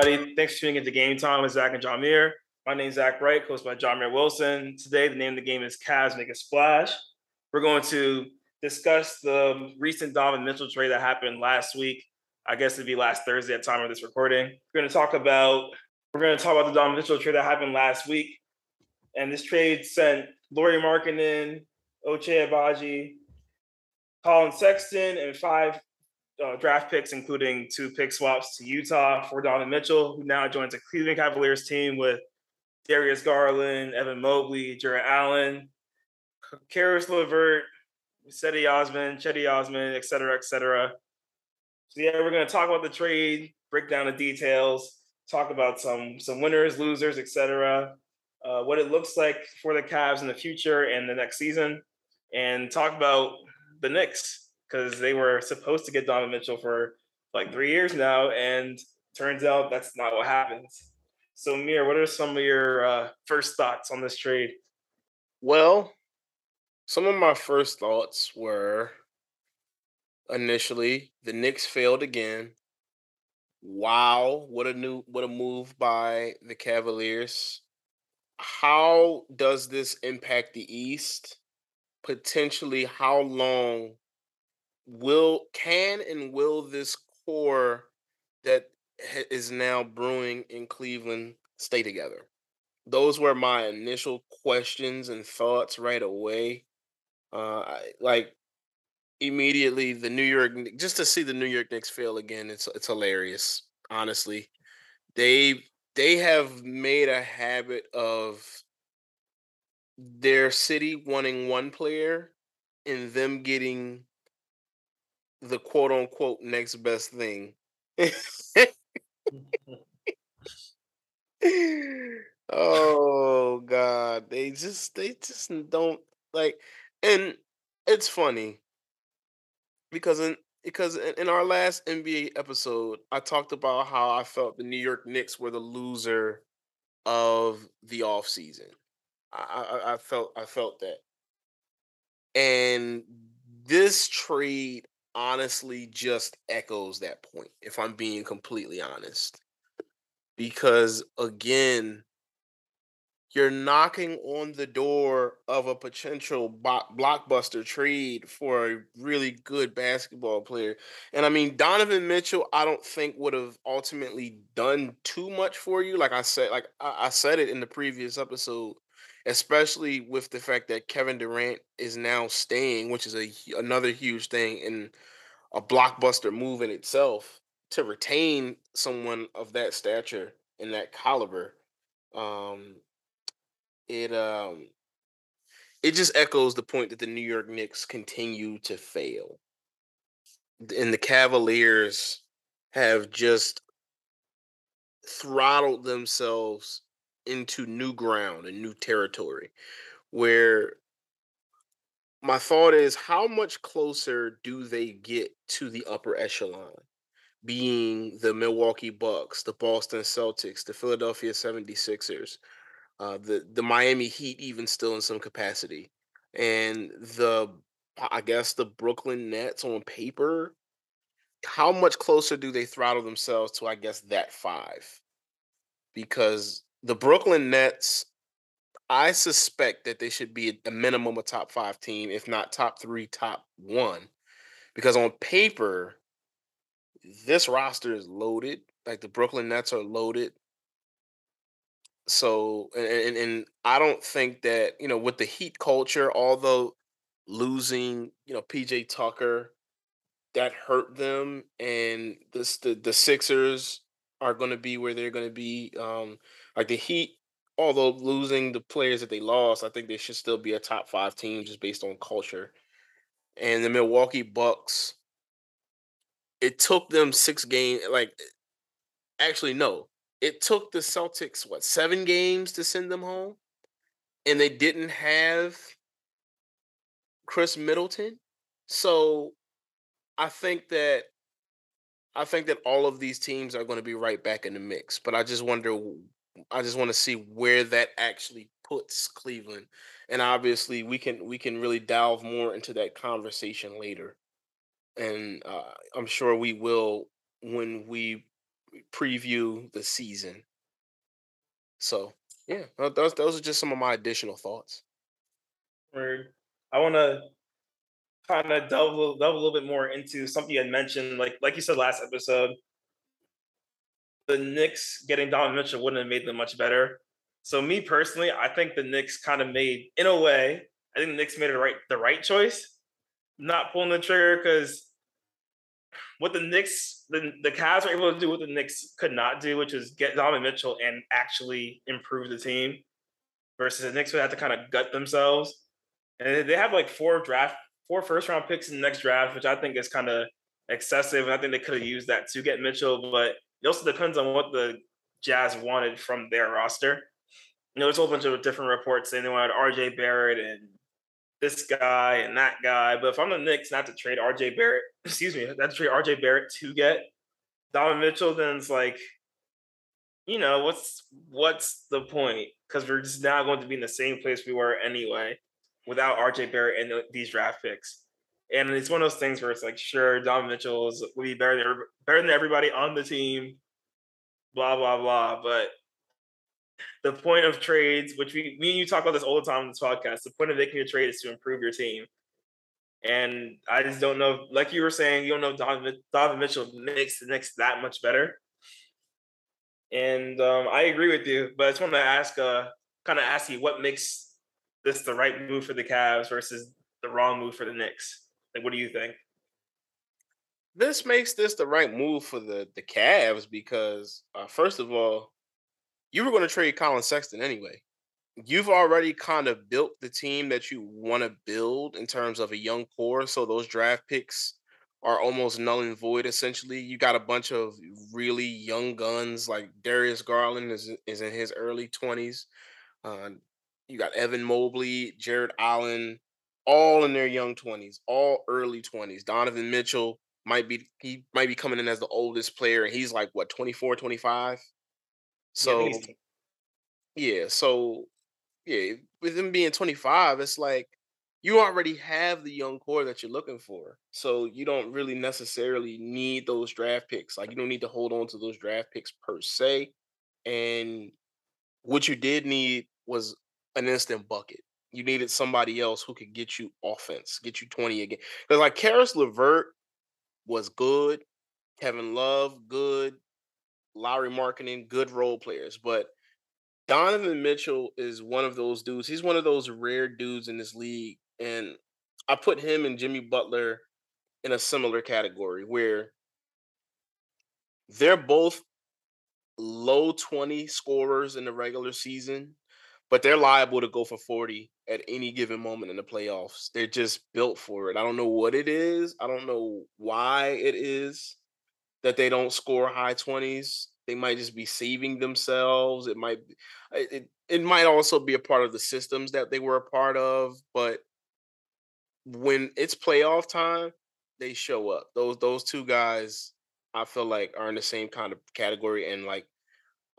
everybody. Thanks for tuning into Game Time with Zach and John Jameer. My name is Zach Wright, coached by John Jameer Wilson. Today, the name of the game is Cavs Make a Splash. We're going to discuss the recent Donovan Mitchell trade that happened last week. I guess it'd be last Thursday at time of this recording. We're going to talk about we're going to talk about the Donovan Mitchell trade that happened last week. And this trade sent Lauri Markkanen, Ochai Agbaji, Colin Sexton, and five uh, draft picks, including two pick swaps to Utah for Donovan Mitchell, who now joins a Cleveland Cavaliers team with Darius Garland, Evan Mobley, Jarrett Allen, Caris LeVert, Cedi Osman, Cedi Osman, et cetera, et cetera. So yeah, we're going to talk about the trade, break down the details, talk about some some winners, losers, et cetera, uh, what it looks like for the Cavs in the future and the next season, and talk about the Knicks because they were supposed to get Donovan Mitchell for like three years now, and turns out that's not what happens. So, Mir, what are some of your uh, first thoughts on this trade? Well, some of my first thoughts were initially the Knicks failed again. Wow, what a new what a move by the Cavaliers. How does this impact the East? Potentially how long will can and will this core that is now brewing in Cleveland stay together? Those were my initial questions and thoughts right away. Uh, I, like immediately, the New York just to see the New York Knicks fail again, it's it's hilarious. Honestly, they they have made a habit of their city wanting one player and them getting the quote unquote next best thing. oh god, they just they just don't like and it's funny because in because in our last NBA episode, I talked about how I felt the New York Knicks were the loser of the offseason. I, I, I felt I felt that. And this trade honestly just echoes that point, if I'm being completely honest. Because again, you're knocking on the door of a potential blockbuster trade for a really good basketball player. And I mean, Donovan Mitchell, I don't think would have ultimately done too much for you. Like I said, like I, said it in the previous episode, especially with the fact that Kevin Durant is now staying, which is a another huge thing and a blockbuster move in itself to retain someone of that stature and that caliber. Um, it um it just echoes the point that the New York Knicks continue to fail. And the Cavaliers have just throttled themselves into new ground and new territory where my thought is how much closer do they get to the upper echelon being the Milwaukee Bucks, the Boston Celtics, the Philadelphia 76ers, uh, the the Miami Heat even still in some capacity, and the I guess the Brooklyn Nets on paper. How much closer do they throttle themselves to I guess that five? Because the Brooklyn Nets, I suspect that they should be a minimum a top five team, if not top three, top one. Because on paper, this roster is loaded. Like the Brooklyn Nets are loaded. So and, and I don't think that you know with the Heat culture, although losing you know PJ Tucker, that hurt them, and this the the Sixers are going to be where they're going to be. Um, like the Heat, although losing the players that they lost, I think they should still be a top five team just based on culture. And the Milwaukee Bucks, it took them six games. Like, actually, no, it took the Celtics what seven games to send them home, and they didn't have Khris Middleton. So I think that I think that all of these teams are going to be right back in the mix. But I just wonder I just want to see where that actually puts Cleveland. And obviously we can we can really delve more into that conversation later. And uh, I'm sure we will when we preview the season. So yeah, those those are just some of my additional thoughts. I want to kind of delve, delve a little bit more into something you had mentioned, like like you said last episode. The Knicks getting Donovan Mitchell wouldn't have made them much better. So me personally, I think the Knicks kind of made, in a way, I think the Knicks made the right the right choice, not pulling the trigger because what the Knicks, the, the Cavs were able to do what the Knicks could not do, which is get Donovan Mitchell and actually improve the team, versus the Knicks would have to kind of gut themselves. And they have like four draft, four first round picks in the next draft, which I think is kind of excessive. And I think they could have used that to get Mitchell, but it also depends on what the Jazz wanted from their roster. You know, there's a whole bunch of different reports saying they wanted RJ Barrett and this guy and that guy. But if I'm the Knicks, not to trade RJ Barrett, excuse me, not to trade RJ Barrett to get Donovan Mitchell, then it's like, you know, what's what's the point? Because we're just now going to be in the same place we were anyway, without RJ Barrett and these draft picks. And it's one of those things where it's like, sure, Donovan Mitchell is, will be better than better than everybody on the team, blah blah blah. But the point of trades, which we me and you talk about this all the time on this podcast, the point of making a trade is to improve your team. And I just don't know, like you were saying, you don't know Donovan, Donovan Mitchell makes the Knicks that much better. And um, I agree with you, but I just want to ask, uh, kind of ask you, what makes this the right move for the Cavs versus the wrong move for the Knicks? Like, what do you think? This makes this the right move for the the Cavs because, uh, first of all, you were going to trade Colin Sexton anyway. You've already kind of built the team that you want to build in terms of a young core. So those draft picks are almost null and void essentially. You got a bunch of really young guns like Darius Garland is is in his early 20s. Uh, you got Evan Mobley, Jarrett Allen, all in their young 20s, all early 20s. Donovan Mitchell might be he might be coming in as the oldest player and he's like what 24, 25. So yeah, yeah, so yeah, with him being 25, it's like you already have the young core that you're looking for. So you don't really necessarily need those draft picks. Like you don't need to hold on to those draft picks per se. And what you did need was an instant bucket. You needed somebody else who could get you offense, get you 20 again. Because like Caris LeVert was good. Kevin Love, good. Lauri Markkanen, good role players, but Donovan Mitchell is one of those dudes. He's one of those rare dudes in this league, and I put him and Jimmy Butler in a similar category where they're both low 20 scorers in the regular season, but they're liable to go for 40 at any given moment in the playoffs. They're just built for it. I don't know what it is. I don't know why it is that they don't score high 20s. They might just be saving themselves. It might it, it might also be a part of the systems that they were a part of, but when it's playoff time, they show up. Those those two guys I feel like are in the same kind of category and like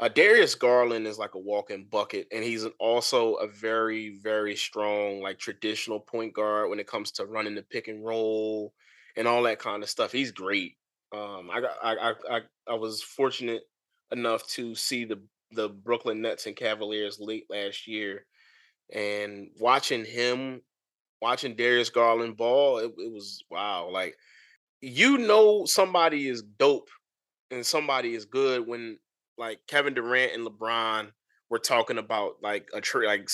uh, Darius Garland is like a walking bucket, and he's also a very, very strong, like traditional point guard when it comes to running the pick and roll and all that kind of stuff. He's great. Um, I got I, I I was fortunate enough to see the the Brooklyn Nets and Cavaliers late last year, and watching him, watching Darius Garland ball, it, it was wow. Like you know, somebody is dope and somebody is good when like Kevin Durant and LeBron were talking about like a trade. Like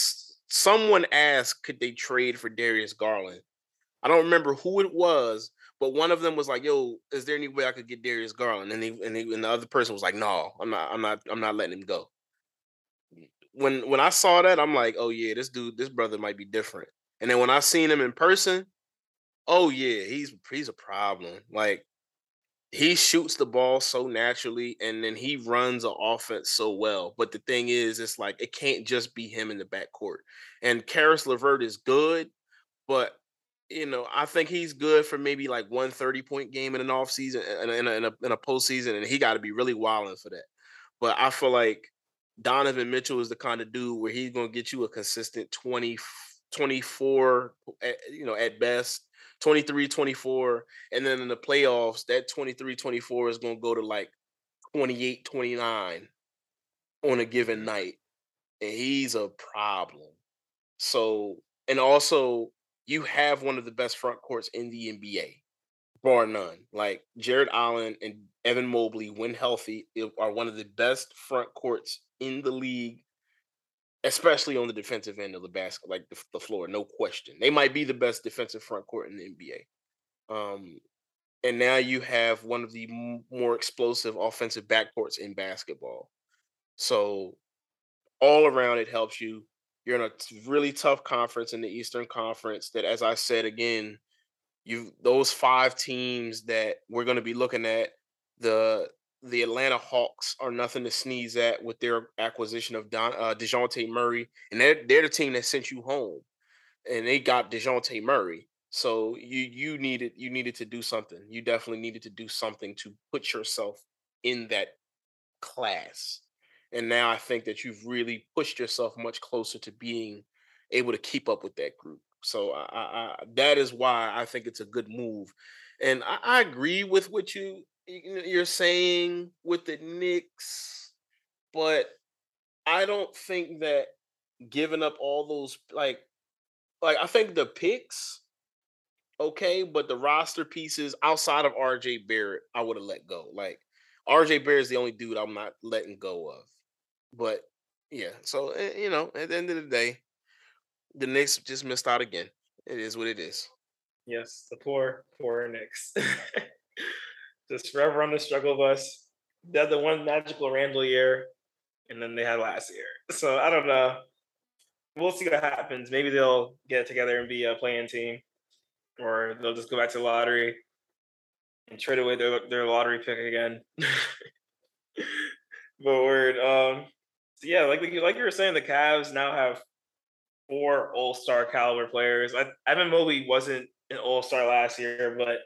someone asked, could they trade for Darius Garland? I don't remember who it was, but one of them was like, "Yo, is there any way I could get Darius Garland?" And and, and the other person was like, "No, I'm not. I'm not. I'm not letting him go." When when I saw that, I'm like, "Oh yeah, this dude, this brother might be different." And then when I seen him in person, oh yeah, he's he's a problem. Like he shoots the ball so naturally, and then he runs an offense so well. But the thing is, it's like it can't just be him in the backcourt. And Caris LeVert is good, but you know, I think he's good for maybe like one 30 point game in an off season and in, in, a, in a postseason, and he got to be really wilding for that. But I feel like Donovan Mitchell is the kind of dude where he's going to get you a consistent 20, 24, you know, at best, 23, 24. And then in the playoffs, that 23, 24 is going to go to like 28, 29 on a given mm. night. And he's a problem. So, and also you have one of the best front courts in the NBA, bar none. Like Jarrett Allen and Evan Mobley, when healthy, are one of the best front courts in the league, especially on the defensive end of the basket, like the, the floor, no question. They might be the best defensive front court in the NBA. Um, and now you have one of the more explosive offensive backcourts in basketball. So all around, it helps you. You're in a really tough conference in the Eastern Conference. That, as I said again, you those five teams that we're going to be looking at the the Atlanta Hawks are nothing to sneeze at with their acquisition of Don uh, Dejounte Murray, and they're they're the team that sent you home, and they got Dejounte Murray. So you you needed you needed to do something. You definitely needed to do something to put yourself in that class. And now I think that you've really pushed yourself much closer to being able to keep up with that group. So I, I, that is why I think it's a good move. And I, I agree with what you you're saying with the Knicks, but I don't think that giving up all those like like I think the picks okay, but the roster pieces outside of RJ Barrett, I would have let go. Like RJ Barrett is the only dude I'm not letting go of. But yeah, so eh, you know, at the end of the day, the Knicks just missed out again. It is what it is. Yes, the poor, poor Knicks. just forever on the struggle bus. They had the one magical Randall year, and then they had last year. So I don't know. We'll see what happens. Maybe they'll get together and be a playing team or they'll just go back to lottery and trade away their their lottery pick again. but word, um, so yeah, like like you were saying, the Cavs now have four All Star caliber players. I Evan Mobley wasn't an All Star last year, but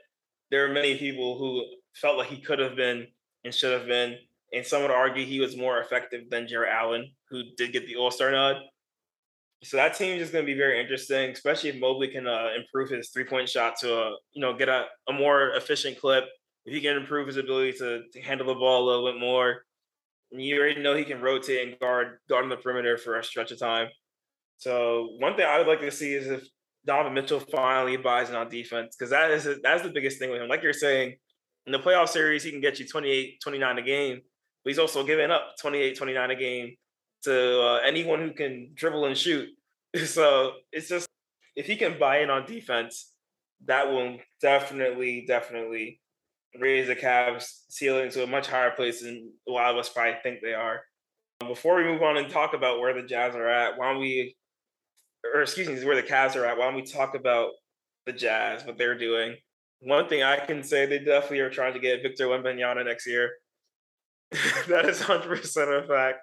there are many people who felt like he could have been and should have been. And some would argue he was more effective than Jarrett Allen, who did get the All Star nod. So that team is going to be very interesting, especially if Mobley can uh, improve his three point shot to a, you know, get a, a more efficient clip. If he can improve his ability to, to handle the ball a little bit more, and you already know he can rotate and guard guard on the perimeter for a stretch of time. So one thing I would like to see is if Donovan Mitchell finally buys in on defense, because that is that's the biggest thing with him. Like you're saying, in the playoff series, he can get you 28, 29 a game, but he's also giving up 28, 29 a game to uh, anyone who can dribble and shoot. So it's just if he can buy in on defense, that will definitely, definitely raise the Cavs ceiling to a much higher place than a lot of us probably think they are. Before we move on and talk about where the Jazz are at, why don't we, or excuse me, where the Cavs are at, why don't we talk about the Jazz, what they're doing? One thing I can say, they definitely are trying to get Victor Wembanyama next year. that is 100% a fact.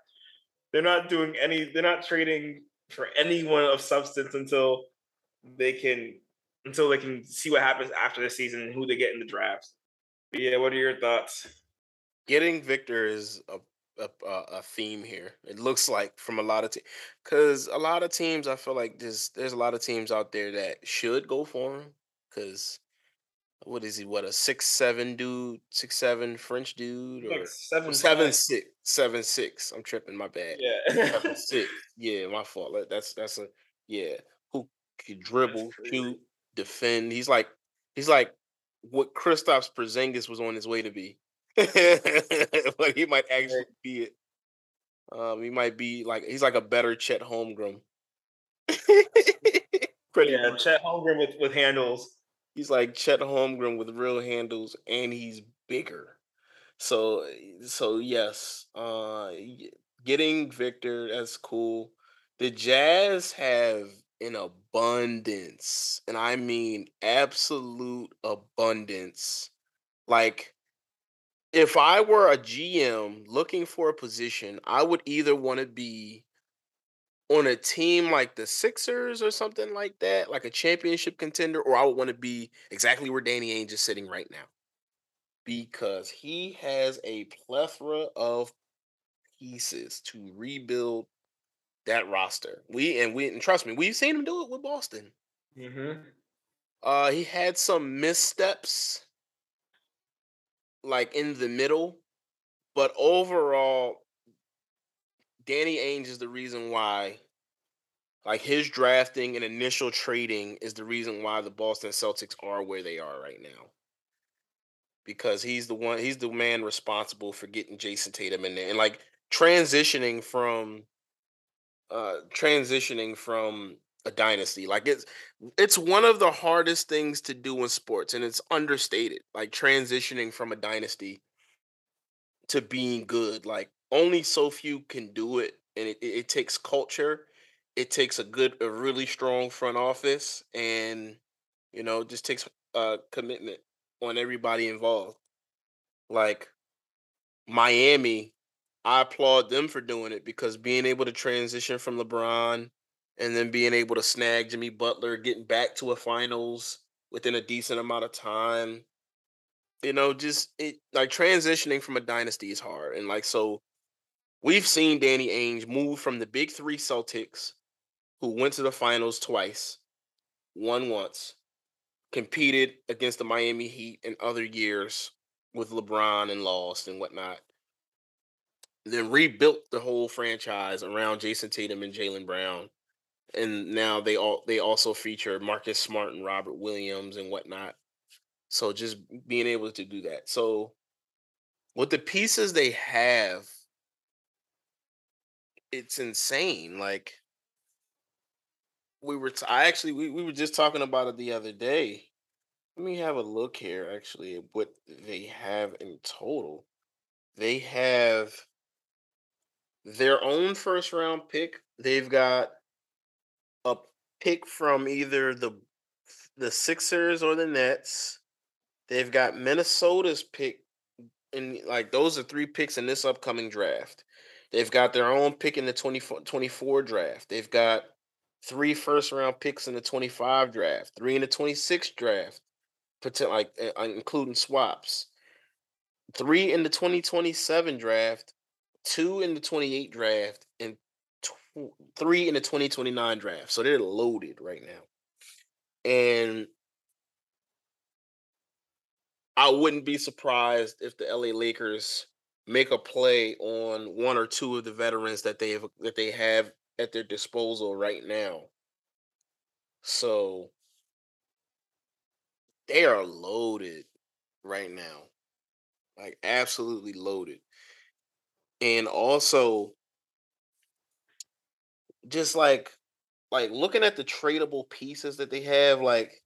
They're not doing any. They're not trading for anyone of substance until they can until they can see what happens after the season and who they get in the draft. But yeah, what are your thoughts? Getting Victor is a a, a theme here. It looks like from a lot of teams, because a lot of teams, I feel like there's there's a lot of teams out there that should go for him. Because what is he? What a six seven dude, six seven French dude, or like seven seven six seven six. I'm tripping. My bad. Yeah, seven six. Yeah, my fault. That's that's a yeah. Who can dribble, shoot, defend? He's like he's like what Kristaps Porzingis was on his way to be, but he might actually be it. Um, he might be like he's like a better Chet Holmgren. Pretty yeah, much. Chet Holmgren with with handles he's like Chet Holmgren with real handles, and he's bigger. So, so yes, uh, getting Victor that's cool. The Jazz have an abundance, and I mean absolute abundance. Like, if I were a GM looking for a position, I would either want to be on a team like the Sixers or something like that, like a championship contender, or I would want to be exactly where Danny Ainge is sitting right now. Because he has a plethora of pieces to rebuild that roster. We and we and trust me, we've seen him do it with Boston. Mm-hmm. Uh, he had some missteps, like in the middle, But overall, Danny Ainge is the reason why, like his drafting and initial trading is the reason why the Boston Celtics are where they are right now. Because he's the one, he's the man responsible for getting Jayson Tatum in there and like transitioning from uh transitioning from a dynasty. Like it's it's one of the hardest things to do in sports and it's understated. Like transitioning from a dynasty to being good. Like only so few can do it and it, it, takes culture. It takes a good a really strong front office and you know, just takes uh commitment on everybody involved. Like Miami, I applaud them for doing it because being able to transition from LeBron and then being able to snag Jimmy Butler, getting back to a finals within a decent amount of time. You know, just it like transitioning from a dynasty is hard. And like so we've seen Danny Ainge move from the big three Celtics, who went to the finals twice, won once, competed against the Miami Heat in other years with LeBron and lost and whatnot. Then rebuilt the whole franchise around Jayson Tatum and Jaylen Brown and now they all they also feature Marcus Smart and Robert Williams and whatnot. So just being able to do that. So with the pieces they have, it's insane. Like we were, t- I actually we, we were just talking about it the other day. Let me have a look here. Actually, what they have in total. They have their own first round pick. They've got a pick from either the the Sixers or the Nets. They've got Minnesota's pick, and like those are three picks in this upcoming draft. They've got their own pick in the 24, 24 draft. They've got three first round picks in the 25 draft, three in the 26 draft, like uh, including swaps, three in the 2027 draft, two in the 28 draft, and three in the 2029 draft. So they're loaded right now. And I wouldn't be surprised if the LA Lakers make a play on one or two of the veterans that they have that they have at their disposal right now. So they are loaded right now. Like absolutely loaded. And also just like like looking at the tradable pieces that they have, like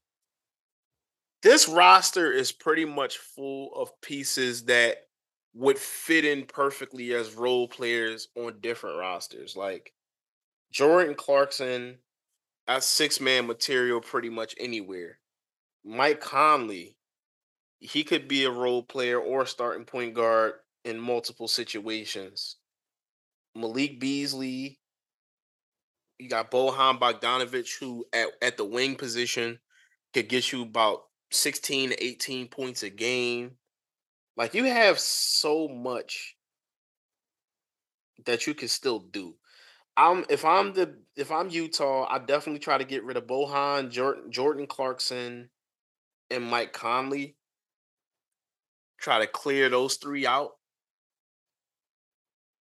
this roster is pretty much full of pieces that would fit in perfectly as role players on different rosters. Like Jordan Clarkson as six man material pretty much anywhere. Mike Conley, he could be a role player or starting point guard in multiple situations. Malik Beasley, you got Bojan Bogdanovic, who at, at the wing position could get you about 16 to 18 points a game. Like you have so much that you can still do. I'm if I'm the if I'm Utah, I definitely try to get rid of Bojan, Jordan, Jordan Clarkson, and Mike Conley. Try to clear those three out.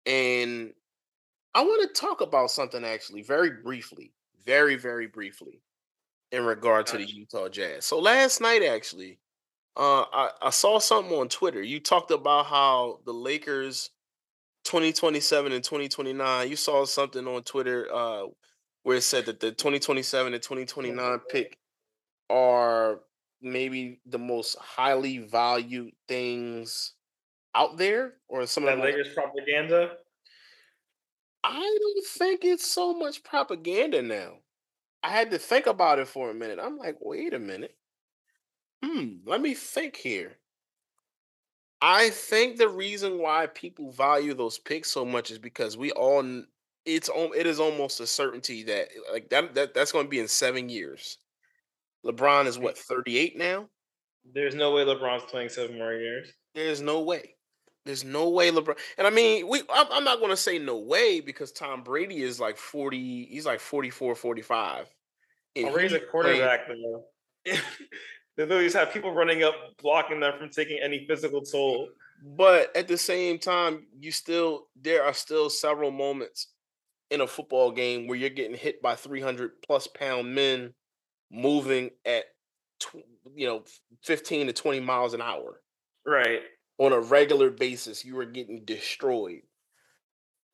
And I want to talk about something actually, very briefly, very, very briefly, in regard to the Utah Jazz. So last night, actually, uh, I, I saw something on Twitter. You talked about how the Lakers 2027 and 2029, you saw something on Twitter uh, where it said that the 2027 and 2029 pick are maybe the most highly valued things out there or some that of the Lakers propaganda. I don't think it's so much propaganda now. I had to think about it for a minute. I'm like, wait a minute. Hmm, let me think here. I think the reason why people value those picks so much is because we all it's it is almost a certainty that like that, that that's going to be in 7 years. LeBron is what 38 now? There's no way LeBron's playing 7 more years. There's no way. There's no way LeBron. And I mean, we I'm, I'm not going to say no way because Tom Brady is like 40, he's like 44, 45. And Brady's a quarterback though. they literally just have people running up, blocking them from taking any physical toll. But at the same time, you still there are still several moments in a football game where you're getting hit by 300 plus pound men moving at you know 15 to 20 miles an hour Right. on a regular basis you are getting destroyed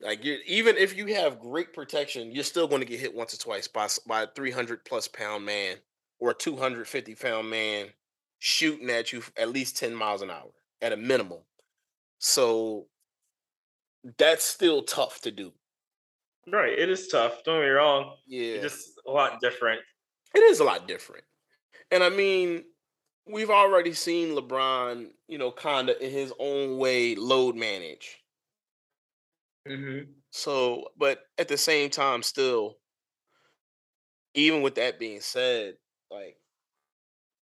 like you even if you have great protection you're still going to get hit once or twice by by a 300 plus pound man or a 250 pound man shooting at you at least 10 miles an hour at a minimum so that's still tough to do Right. It is tough. Don't get me wrong. yeah It's just a lot different. it is a lot different. And I mean, we've already seen LeBron, you know, kind of in his own way load manage. Mm-hmm. So, but at the same time, still, even with that being said, like,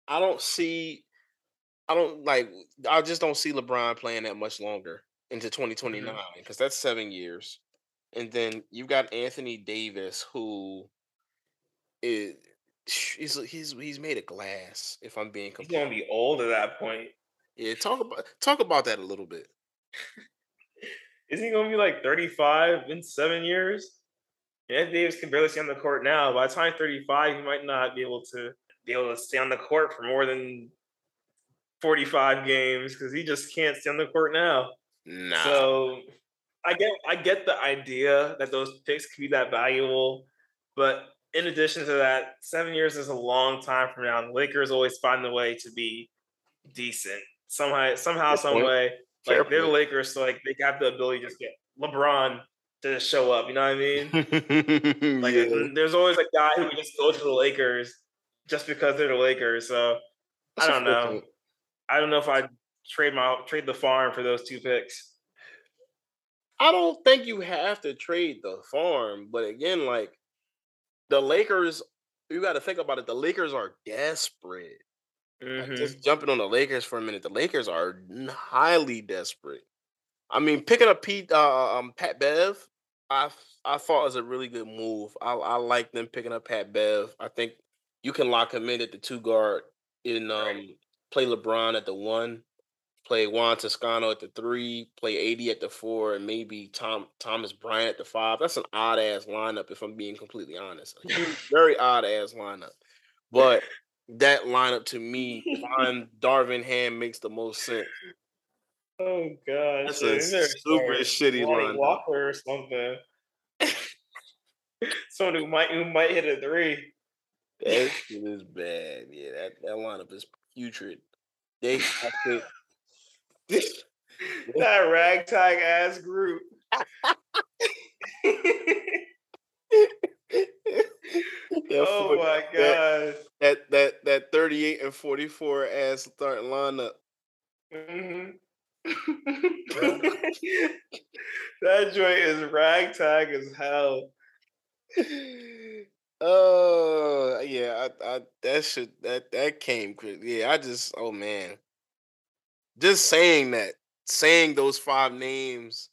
I don't see, I don't like, I just don't see LeBron playing that much longer into 2029 because mm-hmm. that's seven years. And then you've got Anthony Davis, who is he's he's he's made of glass. If I'm being He's completely gonna be old at that point. yeah, talk about talk about that a little bit. Isn't he gonna be like 35 in seven years? Anthony Davis can barely stay on the court now. By the time 35, he might not be able to be able to stay on the court for more than 45 games because he just can't stay on the court now. Nah, So I get I get the idea that those picks could be that valuable, but in addition to that, seven years is a long time from now. The Lakers always find a way to be decent somehow, somehow, Fair some point. way. Fair Like they're the. Lakers, so like they have the ability to just get LeBron to show up. You know what I mean? Like Yeah, there's always a guy who just go to the Lakers just because they're the Lakers. So that's I don't know. point. I don't know if I'd trade my trade the farm for those two picks. I don't think you have to trade the farm, but again, like the Lakers, you got to think about it. The Lakers are desperate. Like, Mhm. just jumping on the Lakers for a minute. The Lakers are highly desperate. I mean, picking up Pete, uh, um, Pat Bev, I I thought it was a really good move. I I like them picking up Pat Bev. I think you can lock him in at the two guard in um Right. play LeBron at the one, play Juan Toscano at the three, play AD at the four, and maybe Tom Thomas Bryant at the five. That's an odd ass lineup if I'm being completely honest. Very odd ass lineup. But that lineup to me, Darvin Ham, makes the most sense. Oh gosh, That's a super shitty lineup. Walker or something. Someone who might who might hit a three. That shit is bad. Yeah, that, that lineup is putrid. They that ragtag ass group. Oh my god. That that that 38 and 44 ass starting lineup. Mhm. that joint is ragtag as hell. Oh yeah, I, I that should that that came. Yeah, I just oh man, just saying that, saying those five names.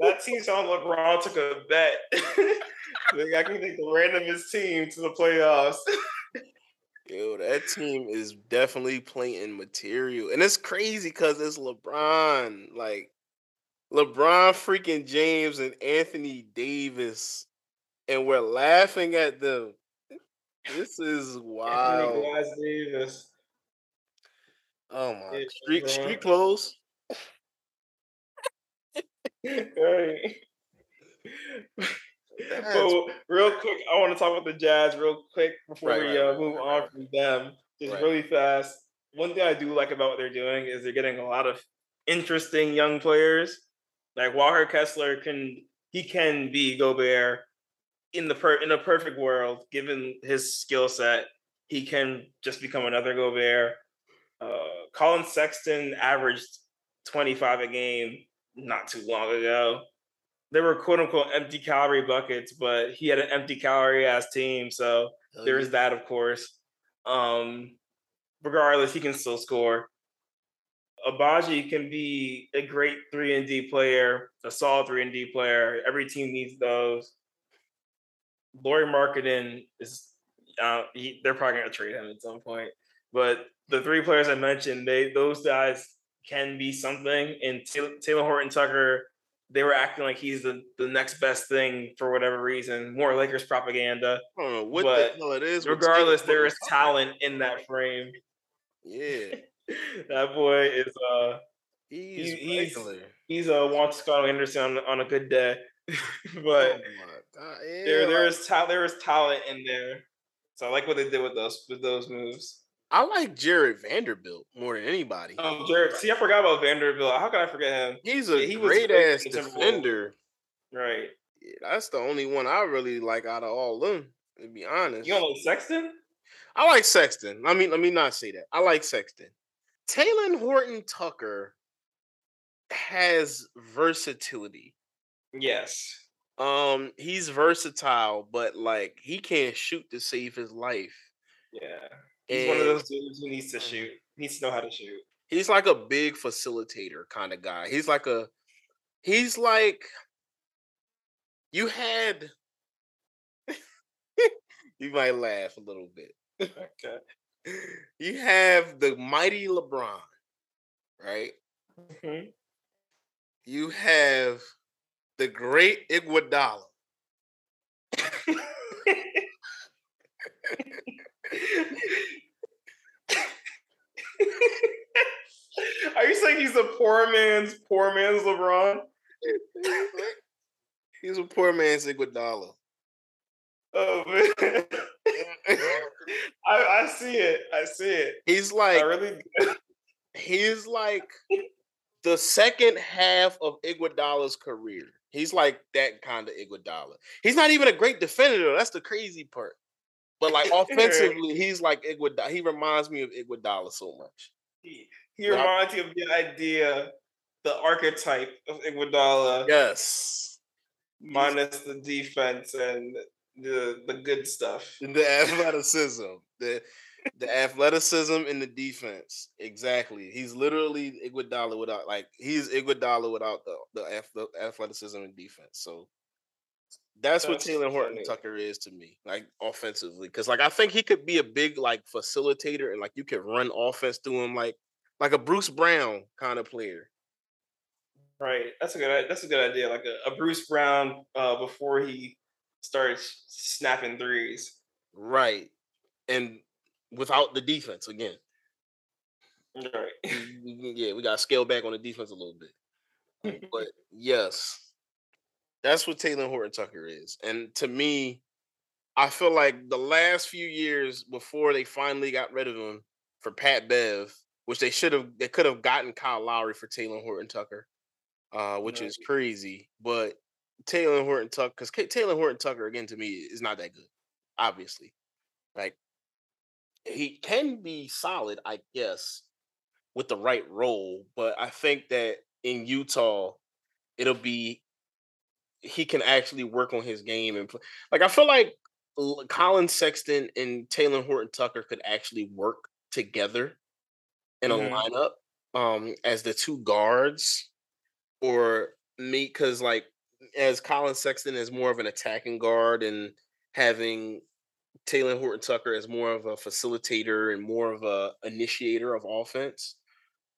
That team sounds like LeBron took a bet. I can take the randomest team to the playoffs. Yo, that team is definitely playing material, and it's crazy because it's LeBron, like LeBron freaking James and Anthony Davis, and we're laughing at them. This is Anthony wild. Davis. Oh my Yeah, street LeBron. street clothes. right. But real quick, I want to talk about the Jazz real quick before Right, we right, uh, move right, on from them. Just really fast. One thing I do like about what they're doing is they're getting a lot of interesting young players. Like Walker Kessler can he can be Gobert in the per in a perfect world, given his skill set. He can just become another Gobert. Uh, Colin Sexton averaged 25 a game not too long ago. There were quote unquote empty calorie buckets, but he had an empty calorie ass team. So Oh, there is yeah. that, of course. Um, regardless, he can still score. Agbaji can be a great three and D player, a solid three and D player. Every team needs those. Lauri Markkanen is uh, he, they're probably gonna trade him at some point, but the three players I mentioned, they those guys can be something. And Talen Horton Tucker, they were acting like he's the, the next best thing for whatever reason. More Lakers propaganda. I don't know what but the hell it is. Regardless, there is talent in that frame. Yeah. that boy is uh he's he's he's, a uh wants Scott Anderson on, on a good day. but oh yeah, there there is ta- there is talent in there. So I like what they did with those with those moves. I like Jarred Vanderbilt more than anybody. Oh, Jarred. See, I forgot about Vanderbilt. How could I forget him? He's a yeah, he great ass defender. Right. Yeah, that's the only one I really like out of all of them, to be honest. You don't like Sexton? I like Sexton. I mean, let me not say that. I like Sexton. Talen Horton Tucker has versatility. Yes. Um, he's versatile, but like he can't shoot to save his life. Yeah. He's and, one of those dudes who needs to mm. shoot. He needs to know how to shoot. He's like a big facilitator kind of guy. He's like a he's like you had you might laugh a little bit. okay. You have the mighty LeBron, right? Mm-hmm. You have the great Iguodala. Are you saying he's a poor man's poor man's LeBron? he's a poor man's Iguodala. Oh man, I, I see it. I see it. He's like really he's like the second half of Iguodala's career. He's like that kind of Iguodala. He's not even a great defender. That's the crazy part. But like offensively, he's like Iguodala. He reminds me of Iguodala so much. He, he reminds you of the idea, the archetype of Iguodala. Yes. Minus the defense and the the good stuff. The athleticism. the the athleticism and the defense. Exactly. He's literally Iguodala without like he's Iguodala without the the, the athleticism and defense. So that's, that's what Talen Horton Tucker is to me, like offensively. Cause like I think he could be a big like facilitator and like you could run offense through him like like a Bruce Brown kind of player. Right. That's a good that's a good idea. Like a, a Bruce Brown uh before he starts snapping threes. Right. And without the defense again. Right. yeah, we got to scale back on the defense a little bit. but yes, that's what Talen Horton Tucker is. And to me, I feel like the last few years before they finally got rid of him for Pat Bev, which they should have, they could have gotten Kyle Lowry for Talen Horton Tucker, uh, which right. is crazy. But Talen Horton Tucker, because Talen Horton Tucker again to me is not that good, obviously. Like he can be solid, I guess, with the right role. But I think that in Utah, it'll be he can actually work on his game and play. Like I feel like Colin Sexton and Talen Horton Tucker could actually work together in a mm-hmm. lineup um as the two guards or me because like as Colin Sexton is more of an attacking guard and having Talen Horton Tucker as more of a facilitator and more of a initiator of offense.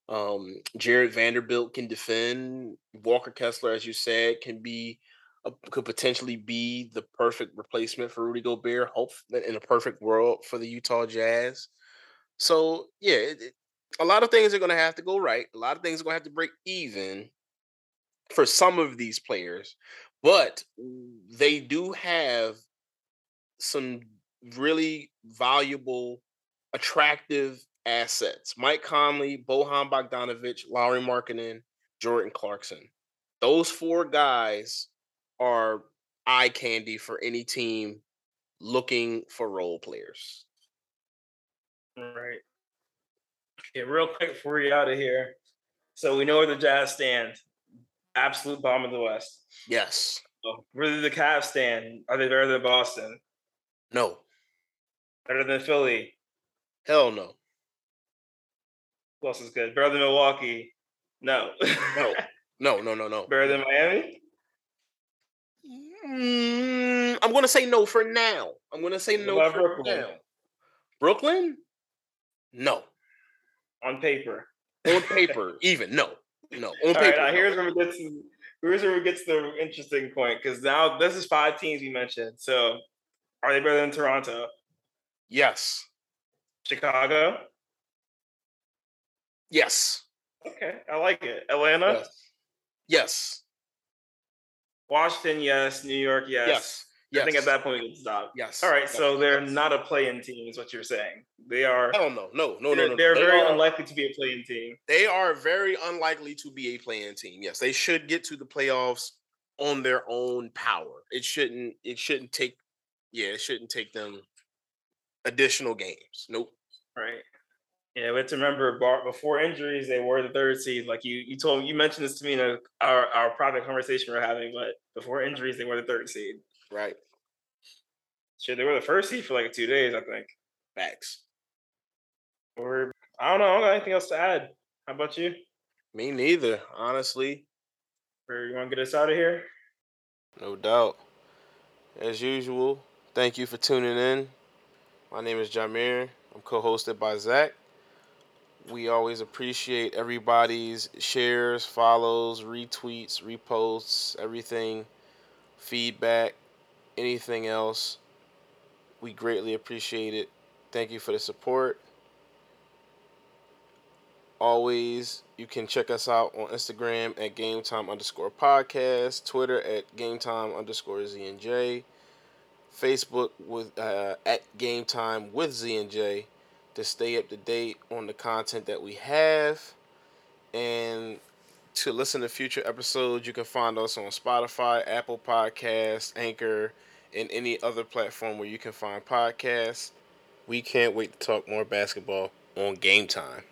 Um, Jarred Vanderbilt can defend. Walker Kessler, as you said, can be Uh, could potentially be the perfect replacement for Rudy Gobert. Hope uh, in a perfect world for the Utah Jazz. So yeah, it, it, a lot of things are going to have to go right. A lot of things are going to have to break even for some of these players, but they do have some really valuable, attractive assets. Mike Conley, Bojan Bogdanovic, Lauri Markkanen, Jordan Clarkson. Those four guys are eye candy for any team looking for role players. All right. Okay, real quick before we out of here. So we know where the Jazz stand. Absolute bomb of the West. Yes. So where do the Cavs stand? Are they better than Boston? No. Better than Philly? Hell no. Who else is good? Better than Milwaukee? No. no. No, no, no, no. Better than Miami? Mm, I'm gonna say no for now. I'm gonna say no for Brooklyn? now. Brooklyn? No. on paper. On paper, even no, no. On All paper. right, now no. here's where it gets. Here's where it gets the interesting point because now this is five teams we mentioned. So, are they better than Toronto? Yes. Chicago? Yes. Okay, I like it. Atlanta? Yes. Yes. Washington? Yes. New York? Yes. Yes. I think at that point we can stop. Yes. All right, Yes. so they're Yes. not a play-in team, is what you're saying. They are. Hell no, no, no, no, they're no. they're They very are- unlikely to be a play-in team. They are very unlikely to be a play-in team. Yes, they should get to the playoffs on their own power. It shouldn't. It shouldn't take. Yeah, it shouldn't take them additional games. Nope. Right. Yeah, we have to remember bar, before injuries, they were the third seed. Like you, you told you mentioned this to me in a, our our private conversation we are having, but before injuries, they were the third seed. Right. Shit, they were the first seed for like two days, I think. Facts. Or I don't know. I don't got anything else to add. How about you? Me neither. Honestly, Or you want to get us out of here? no doubt. As usual, thank you for tuning in. My name is Jamir. I'm co-hosted by Zach. We always appreciate everybody's shares, follows, retweets, reposts, everything, feedback, anything else. We greatly appreciate it. Thank you for the support. Always, you can check us out on Instagram at GameTime underscore podcast, Twitter at GameTime underscore Z and J, Facebook with uh, at GameTime with Z and J to stay up to date on the content that we have. And to listen to future episodes, you can find us on Spotify, Apple Podcasts, Anchor, and any other platform where you can find podcasts. We can't wait to talk more basketball on Game Time.